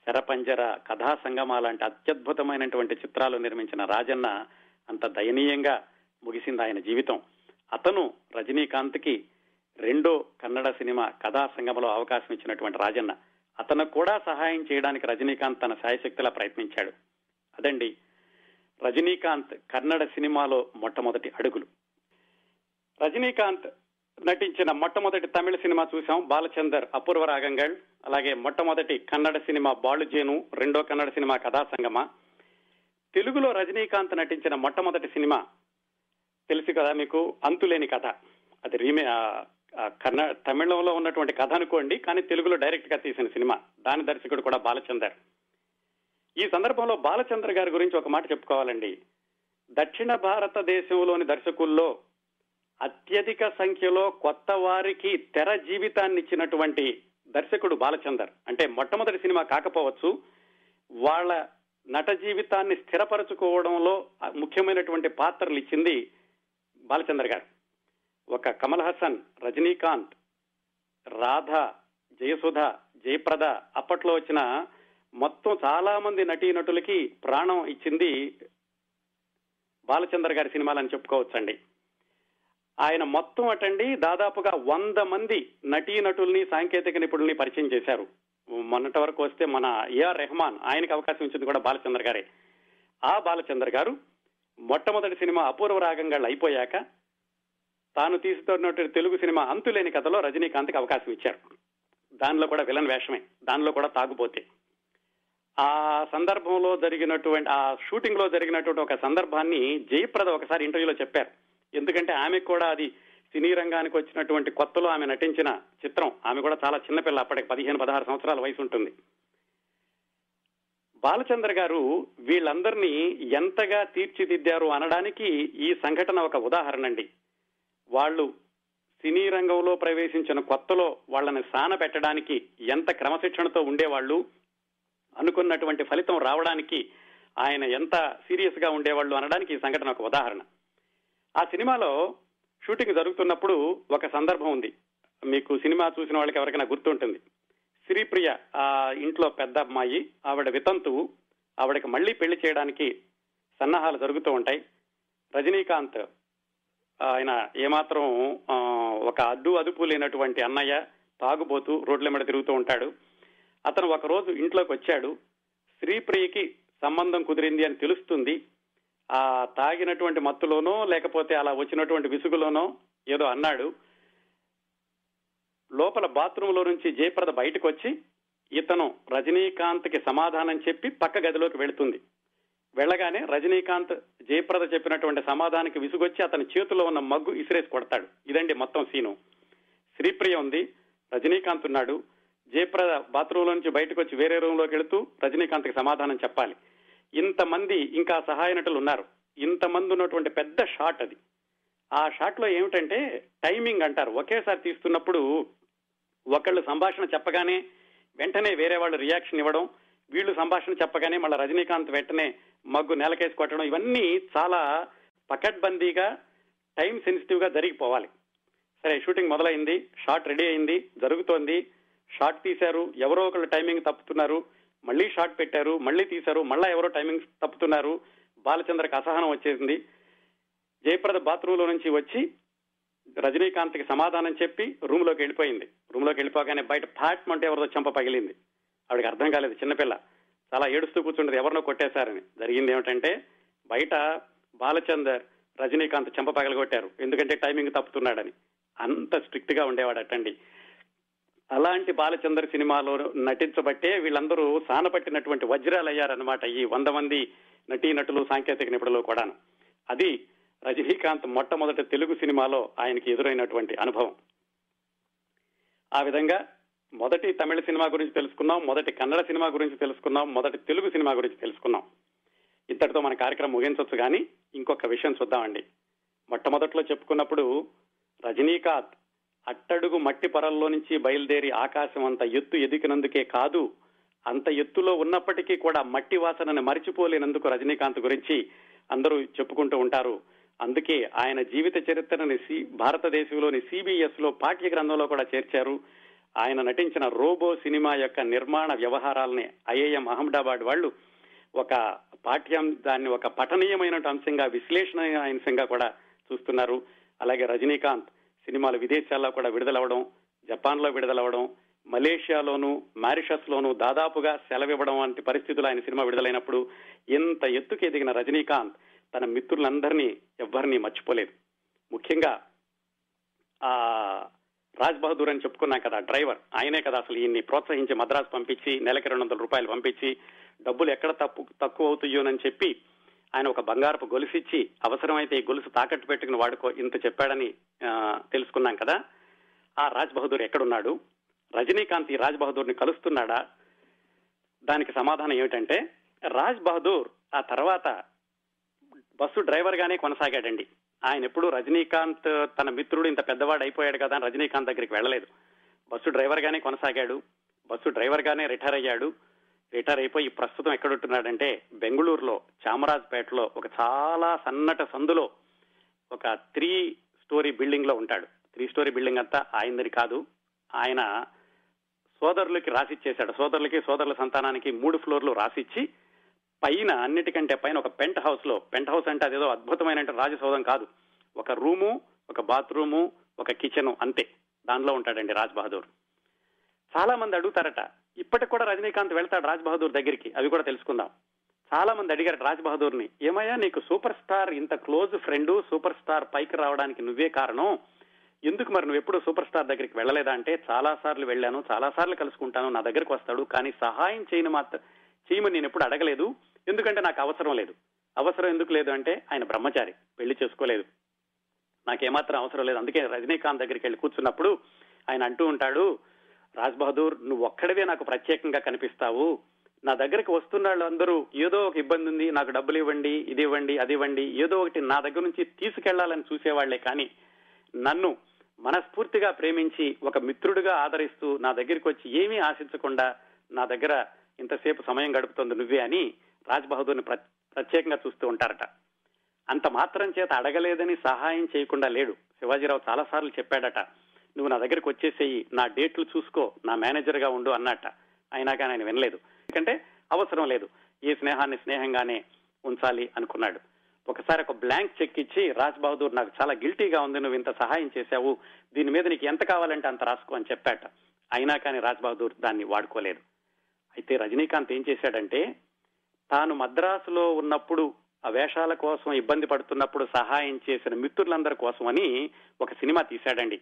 A: శరపంజర కథా సంగమ లాంటి అత్యద్భుతమైనటువంటి చిత్రాలు నిర్మించిన రాజన్న అంత దయనీయంగా ముగిసింది ఆయన జీవితం. అతను రజనీకాంత్కి రెండో కన్నడ సినిమా కథా సంగమలో అవకాశం ఇచ్చినటువంటి రాజన్న. అతను కూడా సహాయం చేయడానికి రజనీకాంత్ తన శాయశక్తిలా ప్రయత్నించాడు. అదండి రజనీకాంత్ కన్నడ సినిమాలో మొట్టమొదటి అడుగులు. రజనీకాంత్ నటించిన మొట్టమొదటి తమిళ సినిమా చూసాం బాలచందర్ అపూర్వ రాగంగల్ అలాగే మొట్టమొదటి కన్నడ సినిమా బాలుజేను రెండో కన్నడ సినిమా కథా సంగమ. తెలుగులో రజనీకాంత్ నటించిన మొట్టమొదటి సినిమా తెలుసు కదా మీకు అంతులేని కథ. అది రీమే కన్న తమిళంలో ఉన్నటువంటి కథ అనుకోండి కానీ తెలుగులో డైరెక్ట్గా తీసిన సినిమా. దాని దర్శకుడు కూడా బాలచందర్. ఈ సందర్భంలో బాలచందర్ గారి గురించి ఒక మాట చెప్పుకోవాలండి. దక్షిణ భారతదేశంలోని దర్శకుల్లో అత్యధిక సంఖ్యలో కొత్త వారికి తెర జీవితాన్ని ఇచ్చినటువంటి దర్శకుడు బాలచందర్. అంటే మొట్టమొదటి సినిమా కాకపోవచ్చు వాళ్ళ నట జీవితాన్ని స్థిరపరచుకోవడంలో ముఖ్యమైనటువంటి పాత్రలు ఇచ్చింది బాలచందర్ గారు. ఒక కమల్ హసన్ రజనీకాంత్ రాధ జయసుధ జయప్రద అప్పట్లో వచ్చిన మొత్తం చాలా మంది నటీనటులకి ప్రాణం ఇచ్చింది బాలచంద్ర గారి సినిమాలని చెప్పుకోవచ్చండి. ఆయన మొత్తం అటండి దాదాపుగా వంద మంది నటీనటుల్ని సాంకేతిక నిపుణుల్ని పరిచయం చేశారు. మొన్నటి వరకు వస్తే మన ఏఆర్ రెహమాన్ ఆయనకి అవకాశం ఇచ్చింది కూడా బాలచంద్ర గారే. ఆ బాలచంద్ర గారు మొట్టమొదటి సినిమా అపూర్వ రాగంగాళ్ళు అయిపోయాక తాను తీసుకున్నటువంటి తెలుగు సినిమా అంతులేని కథలో రజనీకాంత్కి అవకాశం ఇచ్చారు. దానిలో కూడా విలన్ వేషమే. దానిలో కూడా తాగుపోతే ఆ సందర్భంలో జరిగినటువంటి ఆ షూటింగ్లో జరిగినటువంటి ఒక సందర్భాన్ని జయప్రద ఒకసారి ఇంటర్వ్యూలో చెప్పారు. ఎందుకంటే ఆమె కూడా అది సినీ రంగానికి వచ్చినటువంటి కొత్తలో ఆమె నటించిన చిత్రం. ఆమె కూడా చాలా చిన్నపిల్ల అప్పటికి పదిహేను పదహారు సంవత్సరాల వయసు ఉంటుంది. బాలచంద్ర గారు వీళ్ళందరినీ ఎంతగా తీర్చిదిద్దారు అనడానికి ఈ సంఘటన ఒక ఉదాహరణ అండి వాళ్ళు సినీ రంగంలో ప్రవేశించిన కొత్తలో వాళ్ళని సాన పెట్టడానికి ఎంత క్రమశిక్షణతో ఉండేవాళ్ళు అనుకున్నటువంటి ఫలితం రావడానికి ఆయన ఎంత సీరియస్గా ఉండేవాళ్ళు అనడానికి ఈ సంఘటన ఒక ఉదాహరణ. ఆ సినిమాలో షూటింగ్ జరుగుతున్నప్పుడు ఒక సందర్భం ఉంది. మీకు సినిమా చూసిన వాళ్ళకి ఎవరికైనా గుర్తుంటుంది. శ్రీప్రియ ఆ ఇంట్లో పెద్ద అమ్మాయి ఆవిడ వితంతువు ఆవిడకి మళ్ళీ పెళ్ళి చేయడానికి సన్నాహాలు జరుగుతూ ఉంటాయి. రజనీకాంత్ ఆయన ఏమాత్రం ఒక అడ్డు అదుపు లేనటువంటి అన్నయ్య తాగుబోతూ రోడ్ల మీద తిరుగుతూ ఉంటాడు. అతను ఒకరోజు ఇంట్లోకి వచ్చాడు. శ్రీప్రియకి సంబంధం కుదిరింది అని తెలుస్తుంది. ఆ తాగినటువంటి మత్తులోనో లేకపోతే అలా వచ్చినటువంటి విసుగులోనో ఏదో అన్నాడు. లోపల బాత్రూంలో నుంచి జయప్రద బయటకు వచ్చి ఇతను రజనీకాంత్కి సమాధానం చెప్పి పక్క గదిలోకి వెళుతుంది. వెళ్ళగానే రజనీకాంత్ జయప్రద చెప్పినటువంటి సమాధానానికి విసుగొచ్చి అతని చేతిలో ఉన్న మగ్గు ఇసిరేసి కొడతాడు. ఇదండి మొత్తం సీను. శ్రీప్రియ ఉంది. రజనీకాంత్ ఉన్నాడు. జయప్రద బాత్రూంలో నుంచి బయటకు వచ్చి వేరే రూమ్లోకి వెళుతూ రజనీకాంత్కి సమాధానం చెప్పాలి. ఇంతమంది ఇంకా సహాయ నటులు ఉన్నారు. ఇంతమంది ఉన్నటువంటి పెద్ద షాట్ అది. ఆ షాట్లో ఏమిటంటే టైమింగ్ అంటారు. ఒకేసారి తీస్తున్నప్పుడు ఒకళ్ళు సంభాషణ చెప్పగానే వెంటనే వేరే వాళ్ళు రియాక్షన్ ఇవ్వడం వీళ్ళు సంభాషణ చెప్పగానే మళ్ళీ రజనీకాంత్ వెంటనే మగ్గు నేలకేసి కొట్టడం ఇవన్నీ చాలా పకడ్బందీగా టైం సెన్సిటివ్గా జరిగిపోవాలి. సరే షూటింగ్ మొదలైంది షాట్ రెడీ అయింది జరుగుతోంది. షాట్ తీశారు ఎవరో ఒకళ్ళు టైమింగ్ తప్పుతున్నారు మళ్ళీ షాట్ పెట్టారు మళ్ళీ తీశారు మళ్ళా ఎవరో టైమింగ్ తప్పుతున్నారు. బాలచంద్రకి అసహనం వచ్చేసింది. జయప్రద బాత్రూమ్లో నుంచి వచ్చి రజనీకాంత్కి సమాధానం చెప్పి రూమ్లోకి వెళ్ళిపోయింది. రూమ్లోకి వెళ్ళిపోగానే బయట ఫ్లాట్ అంటే ఎవరిదో చెంప పగిలింది. ఆవిడకి అర్థం కాలేదు చిన్నపిల్ల. చాలా ఏడుస్తూ కూర్చుండేది ఎవరినో కొట్టేశారని. జరిగింది ఏమిటంటే బయట బాలచందర్ రజనీకాంత్ చెంప పగలగొట్టారు. ఎందుకంటే టైమింగ్ తప్పుతున్నాడని. అంత స్ట్రిక్ట్గా ఉండేవాడు అట్టండి అలాంటి బాలచందర్ సినిమాలో నటించబట్టే వీళ్ళందరూ సానపట్టినటువంటి వజ్రాలు అయ్యారనమాట ఈ వంద మంది నటీనటులు సాంకేతిక నిపుణులు కూడాను. అది రజనీకాంత్ మొట్టమొదటి తెలుగు సినిమాలో ఆయనకి ఎదురైనటువంటి అనుభవం. ఆ విధంగా మొదటి తమిళ సినిమా గురించి తెలుసుకున్నాం మొదటి కన్నడ సినిమా గురించి తెలుసుకున్నాం మొదటి తెలుగు సినిమా గురించి తెలుసుకున్నాం. ఇంతటితో మన కార్యక్రమం ముగించవచ్చు కానీ ఇంకొక విషయం చూద్దామండి. మొట్టమొదట్లో చెప్పుకున్నప్పుడు రజనీకాంత్ అట్టడుగు మట్టి పొరల్లో నుంచి బయలుదేరి ఆకాశం అంత ఎత్తు ఎదికినందుకే కాదు అంత ఎత్తులో ఉన్నప్పటికీ కూడా మట్టి వాసనని మరిచిపోలేనందుకు రజనీకాంత్ గురించి అందరూ చెప్పుకుంటూ ఉంటారు. అందుకే ఆయన జీవిత చరిత్రని సి భారతదేశంలోని సిబిఎస్లో పాఠ్య గ్రంథంలో కూడా చేర్చారు. ఆయన నటించిన రోబో సినిమా యొక్క నిర్మాణ వ్యవహారాలని ఐఐఎం అహ్మదాబాద్ వాళ్ళు ఒక పాఠ్యం దాన్ని ఒక పఠనీయమైన అంశంగా విశ్లేషణ అంశంగా కూడా చూస్తున్నారు. అలాగే రజనీకాంత్ సినిమాలు విదేశాల్లో కూడా విడుదలవడం జపాన్లో విడుదలవడం మలేషియాలోను మారిషస్ లోను దాదాపుగా సెలవివ్వడం వంటి పరిస్థితులు ఆయన సినిమా విడుదలైనప్పుడు ఇంత ఎత్తుకు ఎదిగిన రజనీకాంత్ తన మిత్రులందరినీ ఎవ్వరినీ మర్చిపోలేదు. ముఖ్యంగా ఆ రాజ్ బహదూర్ అని చెప్పుకున్నాం కదా డ్రైవర్. ఆయనే కదా అసలు ఈయన్ని ప్రోత్సహించి మద్రాసు పంపించి నెలకి రెండు వందల రూపాయలు పంపించి డబ్బులు ఎక్కడ తప్పు తక్కువ అవుతాయోనని చెప్పి ఆయన ఒక బంగారపు గొలుసు ఇచ్చి అవసరమైతే ఈ గొలుసు తాకట్టు పెట్టుకుని వాడుకో ఇంత చెప్పాడని తెలుసుకున్నాం కదా. ఆ రాజ్ బహదూర్ ఎక్కడున్నాడు? రజనీకాంత్ ఈ రాజ్ బహదూర్ని కలుస్తున్నాడా? దానికి సమాధానం ఏమిటంటే రాజ్ బహదూర్ ఆ తర్వాత బస్సు డ్రైవర్ గానే కొనసాగాడండి. ఆయన ఎప్పుడు రజనీకాంత్ తన మిత్రుడు ఇంత పెద్దవాడు అయిపోయాడు కదా అని రజనీకాంత్ దగ్గరికి వెళ్ళలేదు. బస్సు డ్రైవర్ గానే కొనసాగాడు. బస్సు డ్రైవర్ గానే రిటైర్ అయ్యాడు. రిటైర్ అయిపోయి ప్రస్తుతం ఎక్కడుంటున్నాడంటే బెంగళూరులో చామరాజ్పేటలో ఒక చాలా సన్నట సందులో ఒక త్రీ స్టోరీ బిల్డింగ్లో ఉంటాడు. త్రీ స్టోరీ బిల్డింగ్ అంతా ఆయనది కాదు. ఆయన సోదరులకి రాసిచ్చేశాడు. సోదరులకి సోదరుల సంతానానికి మూడు ఫ్లోర్లు రాసిచ్చి పైన అన్నిటికంటే పైన ఒక పెంట్ హౌస్లో పెంట్ హౌస్ అంటే అదేదో అద్భుతమైన రాజసౌధం కాదు. ఒక రూము ఒక బాత్రూము ఒక కిచెన్ అంతే. దానిలో ఉంటాడండి రాజ్ బహదూర్. చాలా మంది అడుగుతారట ఇప్పటికి కూడా రజనీకాంత్ వెళ్తాడు రాజ్ బహదూర్ దగ్గరికి? అవి కూడా తెలుసుకుందాం. చాలా మంది అడిగారు రాజ్ బహదూర్ని ఏమయ్యా నీకు సూపర్ స్టార్ ఇంత క్లోజ్ ఫ్రెండ్ సూపర్ స్టార్ పైకి రావడానికి నువ్వే కారణం? ఎందుకు మరి నువ్వు ఎప్పుడు సూపర్ స్టార్ దగ్గరికి వెళ్ళలేదా అంటే చాలా సార్లు వెళ్ళాను చాలా సార్లు కలుసుకుంటాను నా దగ్గరకు వస్తాడు కానీ సహాయం చేయని మాత్రం చేయమని నేను ఎప్పుడు అడగలేదు. ఎందుకంటే నాకు అవసరం లేదు. అవసరం ఎందుకు లేదు అంటే ఆయన బ్రహ్మచారి పెళ్ళి చేసుకోలేదు. నాకేమాత్రం అవసరం లేదు. అందుకే రజనీకాంత్ దగ్గరికి వెళ్ళి కూర్చున్నప్పుడు ఆయన అంటూ ఉంటాడు రాజ్ బహదూర్ నువ్వు ఒక్కడివే నాకు ప్రత్యేకంగా కనిపిస్తావు. నా దగ్గరికి వస్తున్న వాళ్ళందరూ ఏదో ఒక ఇబ్బంది ఉంది నాకు డబ్బులు ఇవ్వండి ఇది ఇవ్వండి అది ఇవ్వండి ఏదో ఒకటి నా దగ్గర నుంచి తీసుకెళ్ళాలని చూసేవాళ్ళే కానీ నన్ను మనస్ఫూర్తిగా ప్రేమించి ఒక మిత్రుడిగా ఆదరిస్తూ నా దగ్గరికి వచ్చి ఏమీ ఆశించకుండా నా దగ్గర ఇంతసేపు సమయం గడుపుతోంది నువ్వే అని రాజ్ బహదూర్ని ప్ర- ప్రత్యేకంగా చూస్తూ ఉంటారట. అంత మాత్రం చేత అడగలేదని సహాయం చేయకుండా లేడు. శివాజీరావు చాలా సార్లు చెప్పాడట నువ్వు నా దగ్గరికి వచ్చేసేయి నా డేట్లు చూసుకో నా మేనేజర్గా ఉండు అన్నట్ట. అయినా కానీ ఆయన వినలేదు. ఎందుకంటే అవసరం లేదు. ఈ స్నేహాన్ని స్నేహంగానే ఉంచాలి అనుకున్నాడు. ఒకసారి ఒక బ్లాంక్ చెక్ ఇచ్చి రాజ్ బహదూర్ నాకు చాలా గిల్టీగా ఉంది నువ్వు ఇంత సహాయం చేశావు దీని మీద నీకు ఎంత కావాలంటే అంత రాసుకో అని చెప్పాట. అయినా కానీ రాజ్ బహదూర్ దాన్ని వాడుకోలేదు. అయితే రజనీకాంత్ ఏం చేశాడంటే తాను మద్రాసులో ఉన్నప్పుడు ఆ వేషాల కోసం ఇబ్బంది పడుతున్నప్పుడు సహాయం చేసిన మిత్రులందరి కోసం అని ఒక సినిమా తీశాడండి.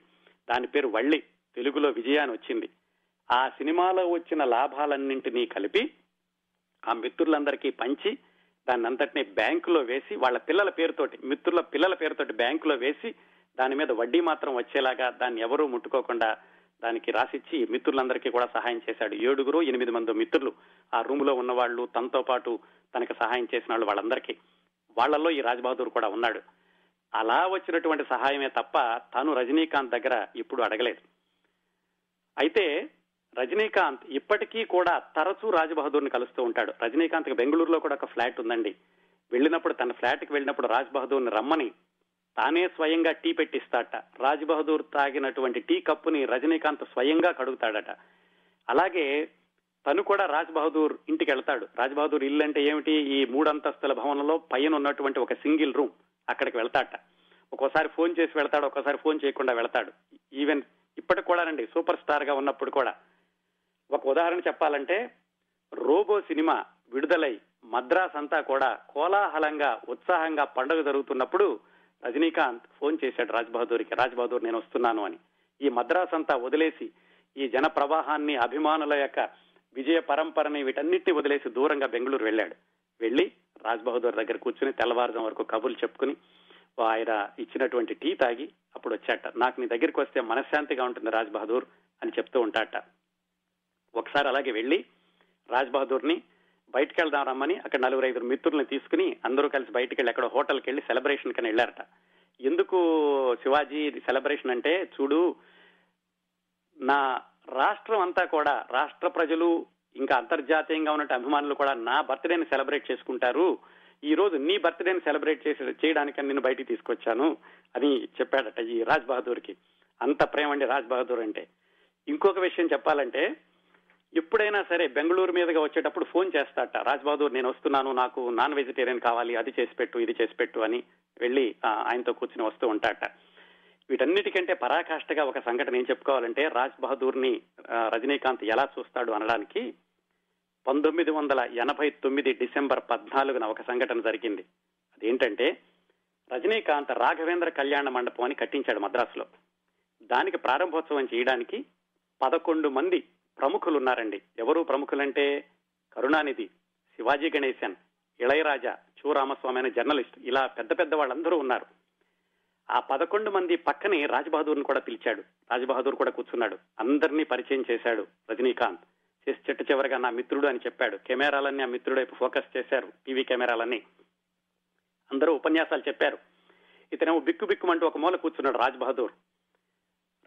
A: దాని పేరు వళ్ళి తెలుగులో విజయాన్ని వచ్చింది. ఆ సినిమాలో వచ్చిన లాభాలన్నింటినీ కలిపి ఆ మిత్రులందరికీ పంచి దాన్ని అంతటినీ బ్యాంకులో వేసి వాళ్ళ పిల్లల పేరుతోటి మిత్రుల పిల్లల పేరుతోటి బ్యాంకులో వేసి దాని మీద వడ్డీ మాత్రం వచ్చేలాగా దాన్ని ఎవరూ ముట్టుకోకుండా దానికి రాసిచ్చి మిత్రులందరికీ కూడా సహాయం చేశాడు. ఏడుగురు ఎనిమిది మంది మిత్రులు ఆ రూమ్లో ఉన్న వాళ్ళు తనతో పాటు తనకు సహాయం చేసిన వాళ్ళు వాళ్ళందరికీ. వాళ్ళల్లో ఈ రాజ్బహదూర్ కూడా ఉన్నాడు. అలా వచ్చినటువంటి సహాయమే తప్ప తాను రజనీకాంత్ దగ్గర ఇప్పుడు అడగలేదు. అయితే రజనీకాంత్ ఇప్పటికీ కూడా తరచూ రాజ్బహదూర్ని కలుస్తూ ఉంటాడు. రజనీకాంత్ బెంగళూరులో కూడా ఒక ఫ్లాట్ ఉందండి. వెళ్ళినప్పుడు తన ఫ్లాట్కి వెళ్ళినప్పుడు రాజ్ బహదూర్ని రమ్మని తానే స్వయంగా టీ పెట్టిస్తాట. రాజ్ బహదూర్ తాగినటువంటి టీ కప్పుని రజనీకాంత్ స్వయంగా కడుగుతాడట. అలాగే తను కూడా రాజ్ బహదూర్ ఇంటికి వెళ్తాడు రాజ్ బహదూర్ ఇల్లు అంటే ఏమిటి? ఈ మూడంతస్తుల భవనంలో పైన ఉన్నటువంటి ఒక సింగిల్ రూమ్ అక్కడికి వెళ్తాట. ఒక్కోసారి ఫోన్ చేసి వెళ్తాడు ఒక్కోసారి ఫోన్ చేయకుండా వెళ్తాడు. ఈవెన్ ఇప్పటికి కూడానండి సూపర్ స్టార్గా ఉన్నప్పుడు కూడా. ఒక ఉదాహరణ చెప్పాలంటే రోబో సినిమా విడుదలై మద్రాస్ అంతా కూడా కోలాహలంగా ఉత్సాహంగా పండుగ జరుగుతున్నప్పుడు రజనీకాంత్ ఫోన్ చేశాడు రాజ్ రాజ్బహదూర్ రాజ్ బహదూర్ నేను వస్తున్నాను అని. ఈ మద్రాస్ అంతా వదిలేసి ఈ జన ప్రవాహాన్ని అభిమానుల యొక్క విజయ పరంపరని వీటన్నిటిని వదిలేసి దూరంగా బెంగళూరు వెళ్ళాడు. వెళ్ళి రాజ్ బహదూర్ దగ్గర కూర్చుని తెల్లవారుజాం వరకు కబుర్లు చెప్పుకుని ఆయన ఇచ్చినటువంటి టీ తాగి అప్పుడు వచ్చాట. నాకు నీ దగ్గరికి వస్తే మనశ్శాంతిగా ఉంటుంది రాజ్ బహదూర్ అని చెప్తూ ఉంటాట. ఒకసారి అలాగే వెళ్ళి రాజ్బహదూర్ని బయటకు వెళ్దాం రమ్మని అక్కడ నలుగురు ఐదుగురు మిత్రుల్ని తీసుకుని అందరూ కలిసి బయటకు వెళ్ళి అక్కడ హోటల్కి వెళ్ళి సెలబ్రేషన్ కని వెళ్ళారట. ఎందుకు శివాజీ సెలబ్రేషన్ అంటే చూడు నా రాష్ట్రం అంతా కూడా రాష్ట్ర ప్రజలు ఇంకా అంతర్జాతీయంగా ఉన్న అభిమానులు కూడా నా బర్త్డేని సెలబ్రేట్ చేసుకుంటారు. ఈ రోజు నీ బర్త్డేని సెలబ్రేట్ చేసి చేయడానికి నేను బయటికి తీసుకొచ్చాను అని చెప్పాడట ఈ రాజ్ బహదూర్కి. అంత ప్రేమ అండి రాజ్ బహదూర్ అంటే. ఇంకొక విషయం చెప్పాలంటే ఎప్పుడైనా సరే బెంగళూరు మీదుగా వచ్చేటప్పుడు ఫోన్ చేస్తాట రాజ్ బహదూర్ నేను వస్తున్నాను నాకు నాన్ వెజిటేరియన్ కావాలి అది చేసి పెట్టు ఇది చేసి పెట్టు అని వెళ్ళి ఆయనతో కూర్చుని వస్తూ ఉంటాట. వీటన్నిటికంటే పరాకాష్ఠగా ఒక సంఘటన ఏం చెప్పుకోవాలంటే రాజ్ బహదూర్ని రజనీకాంత్ ఎలా చూస్తాడు అనడానికి పంతొమ్మిది వందల ఎనభై తొమ్మిది డిసెంబర్ పద్నాలుగున ఒక సంఘటన జరిగింది. అదేంటంటే రజనీకాంత్ రాఘవేంద్ర కళ్యాణ మండపం అని కట్టించాడు మద్రాసులో. దానికి ప్రారంభోత్సవం చేయడానికి పదకొండు మంది ప్రముఖులు ఉన్నారండి ఎవరు ప్రముఖులంటే కరుణానిధి శివాజీ గణేశన్ ఇళయరాజా చూ రామస్వామి అనే జర్నలిస్ట్. ఇలా పెద్ద పెద్ద వాళ్ళందరూ ఉన్నారు. ఆ పదకొండు మంది పక్కనే రాజ్బహదూర్ని కూడా పిలిచాడు. రాజ్బహదూర్ కూడా కూర్చున్నాడు. అందరినీ పరిచయం చేశాడు రజనీకాంత్. చేసి చెట్టు చివరిగా నా మిత్రుడు అని చెప్పాడు. కెమెరాలన్నీ ఆ మిత్రుడు వైపు ఫోకస్ చేశారు టీవీ కెమెరాలన్నీ. అందరూ ఉపన్యాసాలు చెప్పారు. ఇతనేమో బిక్కు బిక్కుమంటూ ఒక మూల కూర్చున్నాడు రాజ్ బహదూర్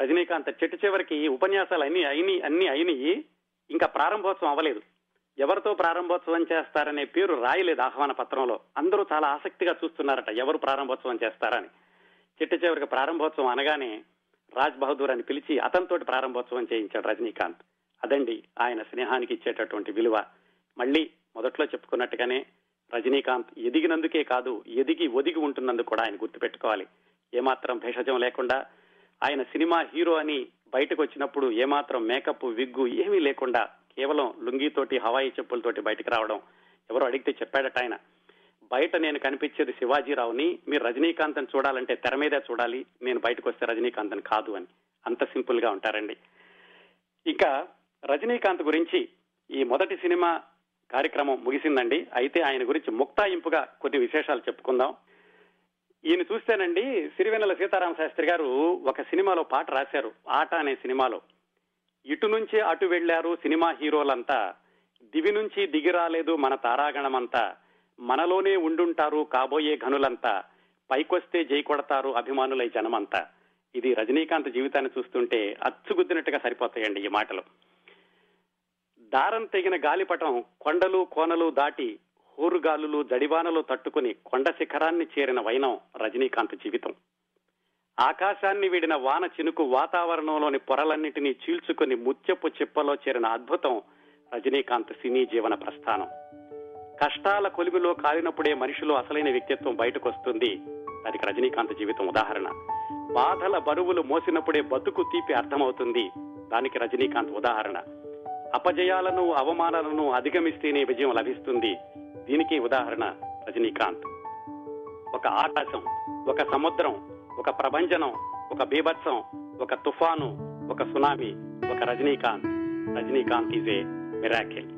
A: రజనీకాంత్ చెట్టు చివరికి ఉపన్యాసాలు అన్ని అయిని అన్ని అయినాయి. ఇంకా ప్రారంభోత్సవం అవ్వలేదు. ఎవరితో ప్రారంభోత్సవం చేస్తారనే పేరు రాయలేదు ఆహ్వాన పత్రంలో. అందరూ చాలా ఆసక్తిగా చూస్తున్నారట ఎవరు ప్రారంభోత్సవం చేస్తారని. చిట్ట చివరికి ప్రారంభోత్సవం అనగానే రాజ్ బహదూర్ అని పిలిచి అతనితోటి ప్రారంభోత్సవం చేయించాడు రజనీకాంత్. అదండి ఆయన స్నేహానికి ఇచ్చేటటువంటి విలువ. మళ్ళీ మొదట్లో చెప్పుకున్నట్టుగానే రజనీకాంత్ ఎదిగినందుకే కాదు ఎదిగి ఒదిగి ఉంటున్నందుకు కూడా ఆయన గుర్తుపెట్టుకోవాలి. ఏమాత్రం భేషజం లేకుండా ఆయన సినిమా హీరో అని బయటకు వచ్చినప్పుడు ఏమాత్రం మేకప్ విగ్గు ఏమీ లేకుండా కేవలం లుంగితోటి హవాయి చెప్పులతోటి బయటకు రావడం ఎవరో అడిగితే చెప్పాడట ఆయన. బయట నేను కనిపించేది శివాజీరావుని మీరు రజనీకాంత్ని చూడాలంటే తెర మీదే చూడాలి నేను బయటకు వస్తే రజనీకాంత్ని కాదు అని. అంత సింపుల్గా ఉంటారండి. ఇంకా రజనీకాంత్ గురించి ఈ మొదటి సినిమా కార్యక్రమం ముగిసిందండి. అయితే ఆయన గురించి ముక్తాయింపుగా కొన్ని విశేషాలు చెప్పుకుందాం. ఈయన చూస్తేనండి సిరివెన్నెల సీతారామ శాస్త్రి గారు ఒక సినిమాలో పాట రాశారు ఆట అనే సినిమాలో. ఇటు నుంచి అటు వెళ్ళారు సినిమా హీరోలంతా. దివి నుంచి దిగి రాలేదు మన తారాగణమంతా. మనలోనే ఉండుంటారు కాబోయే ఘనులంతా. పైకొస్తే జై కొడతారు అభిమానులై జనమంతా. ఇది రజనీకాంత్ జీవితాన్ని చూస్తుంటే అచ్చుగుద్దినట్టుగా సరిపోతాయండి ఈ మాటలు. దారం తెగిన గాలిపటం కొండలు కోనలు దాటి హోరుగాలులు జడివానలు తట్టుకుని కొండ శిఖరాన్ని చేరిన వైనం రజనీకాంత్ జీవితం. ఆకాశాన్ని వీడిన వాన చినుకు వాతావరణంలోని పొరలన్నిటినీ చీల్చుకుని ముత్యపు చిప్పలో చేరిన అద్భుతం రజనీకాంత్ సినీ జీవన ప్రస్థానం. కష్టాల కొలిమిలో కాలినప్పుడే మనిషిలో అసలైన వ్యక్తిత్వం బయటకు వస్తుంది దానికి రజనీకాంత్ జీవితం ఉదాహరణ. బాధల బరువులు మోసినప్పుడే బతుకు తీపి అర్థమవుతుంది. దానికి రజనీకాంత్ ఉదాహరణ. అపజయాలను అవమానాలను అధిగమిస్తేనే విజయం లభిస్తుంది. దీనికి ఉదాహరణ రజనీకాంత్. ఒక ఆకాశం ఒక సముద్రం ఒక ప్రభంజనం ఒక బీభత్సం ఒక తుఫాను ఒక సునామీ ఒక Rajinikanth. Rajinikanth is a miracle.